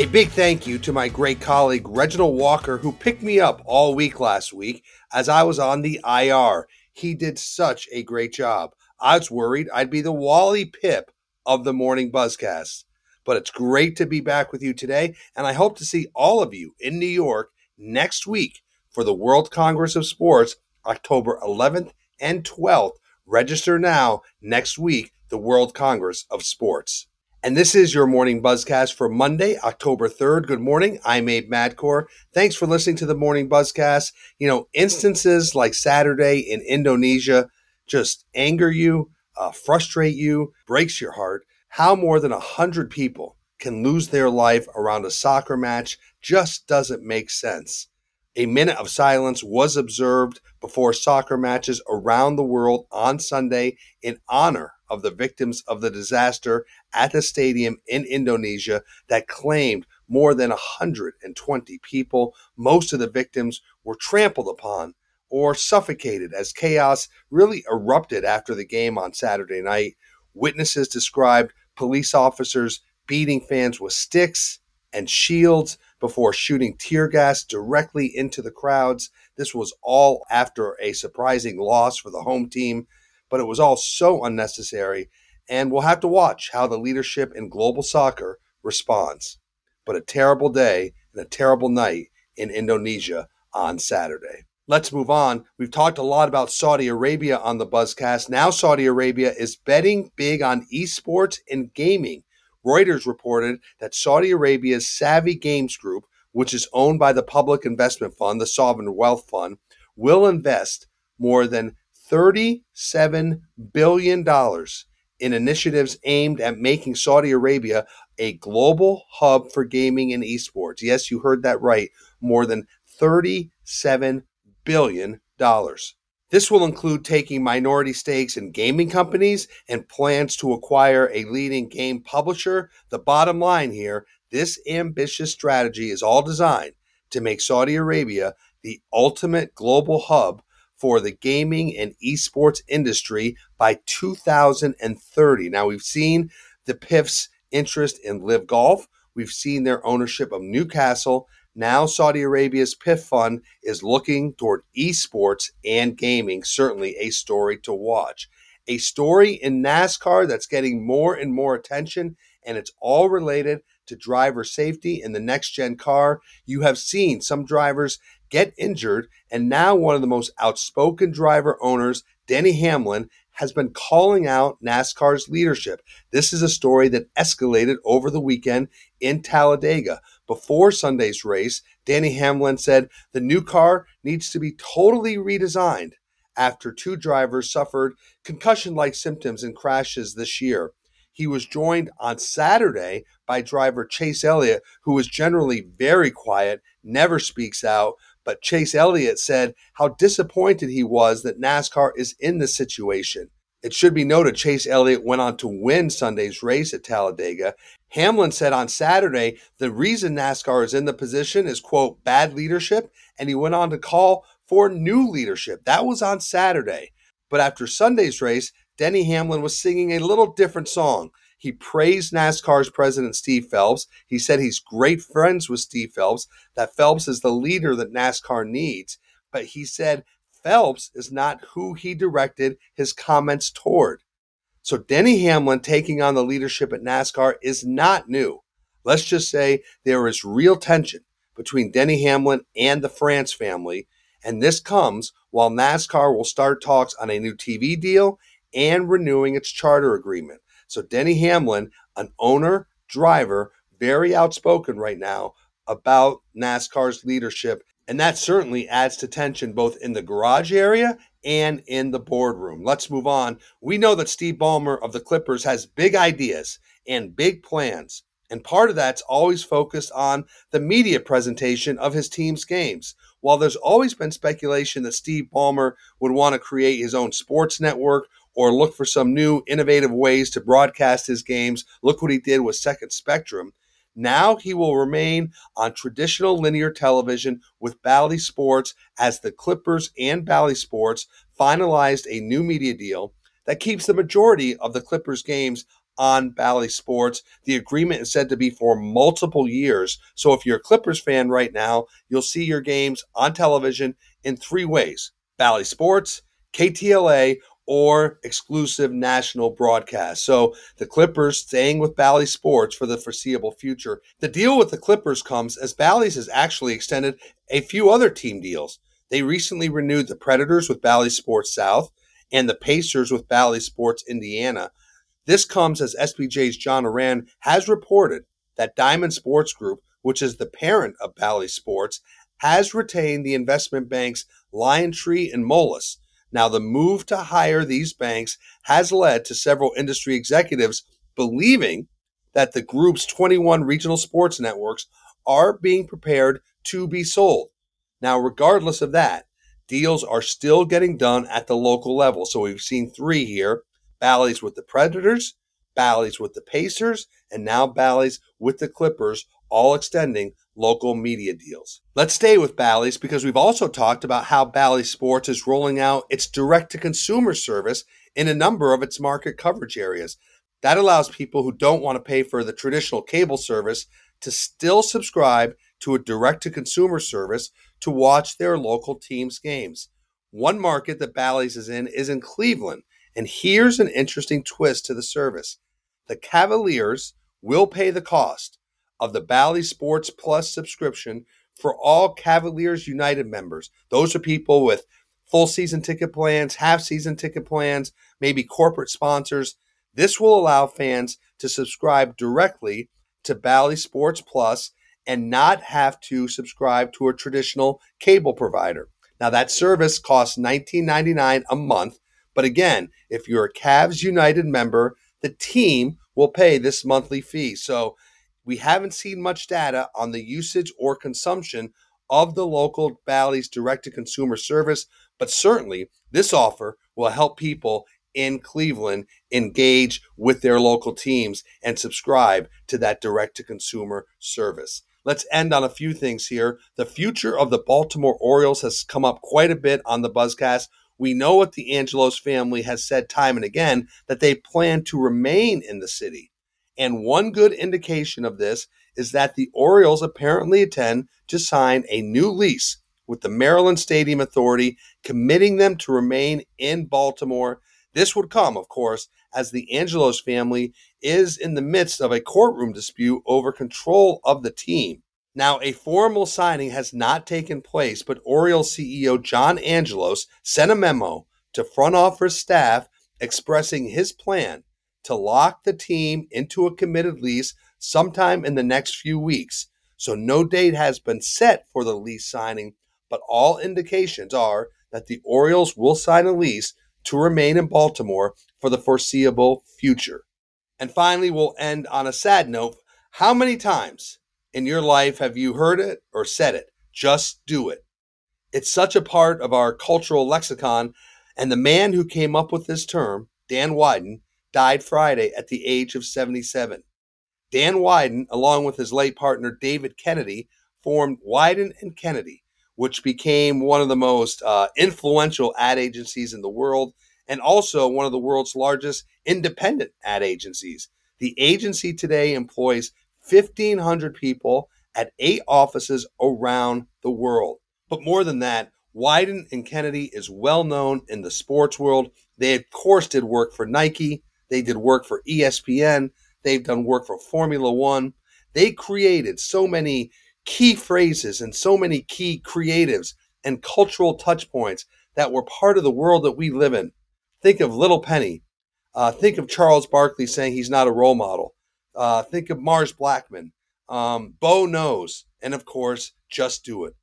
A big thank you to my great colleague Reginald Walker, who picked me up all week last week as I was on the IR. He did such a great job. I was worried I'd be the Wally Pipp of the morning buzzcast. But it's great to be back with you today, and I hope to see all of you in New York next week for the World Congress of Sports, October 11th and 12th. Register now next week, the World Congress of Sports. And this is your morning buzzcast for Monday, October 3rd. Good morning. I'm Abe Madkour. Thanks for listening to the morning buzzcast. You know, instances like Saturday in Indonesia just anger you, uh, frustrate you, breaks your heart. How more than 100 people can lose their life around a soccer match just doesn't make sense. A minute of silence was observed before soccer matches around the world on Sunday in honor of the victims of the disaster at the stadium in Indonesia that claimed more than 120 people. Most of the victims were trampled upon or suffocated as chaos really erupted after the game on Saturday night. Witnesses described police officers beating fans with sticks and shields before shooting tear gas directly into the crowds. This was all after a surprising loss for the home team but it was all so unnecessary. And we'll have to watch how the leadership in global soccer responds. But a terrible day and a terrible night in Indonesia on Saturday. Let's move on. We've talked a lot about Saudi Arabia on the Buzzcast. Now, Saudi Arabia is betting big on esports and gaming. Reuters reported that Saudi Arabia's Savvy Games Group, which is owned by the Public Investment Fund, the Sovereign Wealth Fund, will invest more than $37 billion in initiatives aimed at making Saudi Arabia a global hub for gaming and esports. Yes, you heard that right. More than $37 billion. This will include taking minority stakes in gaming companies and plans to acquire a leading game publisher. The bottom line here this ambitious strategy is all designed to make Saudi Arabia the ultimate global hub for the gaming and esports industry by 2030. Now, we've seen the PIF's interest in LIV Golf, we've seen their ownership of Newcastle. Now, Saudi Arabia's PIF fund is looking toward esports and gaming, certainly a story to watch. A story in NASCAR that's getting more and more attention, and it's all related to driver safety in the next gen car. You have seen some drivers get injured, and now one of the most outspoken driver owners, Denny Hamlin, has been calling out NASCAR's leadership. This is a story that escalated over the weekend in Talladega. Before Sunday's race, Danny Hamlin said the new car needs to be totally redesigned after two drivers suffered concussion like symptoms in crashes this year. He was joined on Saturday by driver Chase Elliott, who is generally very quiet, never speaks out, but Chase Elliott said how disappointed he was that NASCAR is in this situation. It should be noted Chase Elliott went on to win Sunday's race at Talladega. Hamlin said on Saturday the reason NASCAR is in the position is, quote, bad leadership, and he went on to call for new leadership. That was on Saturday. But after Sunday's race, Denny Hamlin was singing a little different song. He praised NASCAR's president, Steve Phelps. He said he's great friends with Steve Phelps, that Phelps is the leader that NASCAR needs. But he said Phelps is not who he directed his comments toward. So Denny Hamlin taking on the leadership at NASCAR is not new. Let's just say there is real tension between Denny Hamlin and the France family. And this comes while NASCAR will start talks on a new TV deal and renewing its charter agreement. So Denny Hamlin, an owner, driver, very outspoken right now about NASCAR's leadership And that certainly adds to tension both in the garage area and in the boardroom. Let's move on. We know that Steve Ballmer of the Clippers has big ideas and big plans. And part of that's always focused on the media presentation of his team's games. While there's always been speculation that Steve Ballmer would want to create his own sports network or look for some new innovative ways to broadcast his games, look what he did with Second Spectrum. Now he will remain on traditional linear television with Bally Sports as the Clippers and Bally Sports finalized a new media deal that keeps the majority of the Clippers games on Bally Sports. The agreement is said to be for multiple years. So if you're a Clippers fan right now, you'll see your games on television in three ways Bally Sports, KTLA, or exclusive national broadcast. So the Clippers staying with Bally Sports for the foreseeable future. The deal with the Clippers comes as Bally's has actually extended a few other team deals. They recently renewed the Predators with Bally Sports South and the Pacers with Bally Sports Indiana. This comes as SBJ's John Ourand has reported that Diamond Sports Group, which is the parent of Bally Sports, has retained the investment banks LionTree and Moelis now, the move to hire these banks has led to several industry executives believing that the group's 21 regional sports networks are being prepared to be sold. Now, regardless of that, deals are still getting done at the local level. So we've seen three here Bally's with the Predators, Bally's with the Pacers, and now Bally's with the Clippers, all extending local media deals. Let's stay with Bally's because we've also talked about how Bally Sports is rolling out its direct to consumer service in a number of its market coverage areas. That allows people who don't want to pay for the traditional cable service to still subscribe to a direct to consumer service to watch their local team's games. One market that Bally's is in is in Cleveland, and here's an interesting twist to the service. The Cavaliers will pay the cost of the Bally Sports Plus subscription for all Cavaliers United members. Those are people with full season ticket plans, half season ticket plans, maybe corporate sponsors. This will allow fans to subscribe directly to Bally Sports Plus and not have to subscribe to a traditional cable provider. Now that service costs $19.99 a month, but again, if you're a Cavs United member, the team will pay this monthly fee. So we haven't seen much data on the usage or consumption of the local Bally's direct to consumer service, but certainly this offer will help people in Cleveland engage with their local teams and subscribe to that direct to consumer service. Let's end on a few things here. The future of the Baltimore Orioles has come up quite a bit on the Buzzcast. We know what the Angelos family has said time and again that they plan to remain in the city. And one good indication of this is that the Orioles apparently intend to sign a new lease with the Maryland Stadium Authority, committing them to remain in Baltimore. This would come, of course, as the Angelos family is in the midst of a courtroom dispute over control of the team. Now, a formal signing has not taken place, but Orioles CEO John Angelos sent a memo to front office staff expressing his plan to lock the team into a committed lease sometime in the next few weeks. So no date has been set for the lease signing, but all indications are that the Orioles will sign a lease to remain in Baltimore for the foreseeable future. And finally, we'll end on a sad note. How many times in your life have you heard it or said it? Just do it. It's such a part of our cultural lexicon. And the man who came up with this term, Dan Wieden, died Friday at the age of 77. Dan Wieden, along with his late partner David Kennedy, formed Wieden and Kennedy, which became one of the most uh, influential ad agencies in the world and also one of the world's largest independent ad agencies. The agency today employs 1,500 people at eight offices around the world. But more than that, Wieden and Kennedy is well known in the sports world. They, of course, did work for Nike, they did work for ESPN. They've done work for Formula One. They created so many key phrases and so many key creatives and cultural touch points that were part of the world that we live in. Think of Little Penny. Uh, think of Charles Barkley saying he's not a role model. Uh, think of Mars Blackmon. Um, Bo knows. And of course, just do it.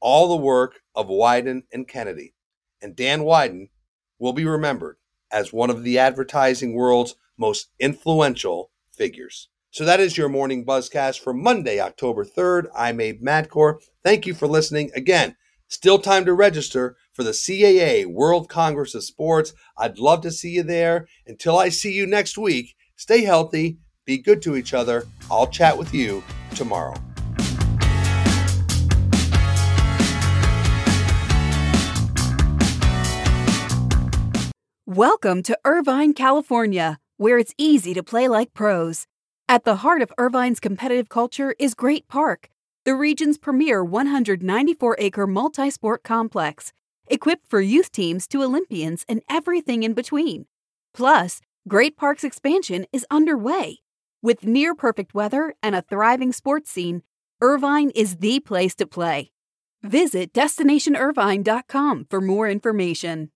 all the work of Wieden and Kennedy. And Dan Wieden will be remembered as one of the advertising world's most influential figures. So that is your morning buzzcast for Monday, October 3rd. I'm Abe Madkour. Thank you for listening. Again, still time to register for the CAA World Congress of Sports. I'd love to see you there. Until I see you next week, stay healthy, be good to each other. I'll chat with you tomorrow. Welcome to Irvine, California, where it's easy to play like pros. At the heart of Irvine's competitive culture is Great Park, the region's premier 194 acre multi sport complex, equipped for youth teams to Olympians and everything in between. Plus, Great Park's expansion is underway. With near perfect weather and a thriving sports scene, Irvine is the place to play. Visit destinationirvine.com for more information.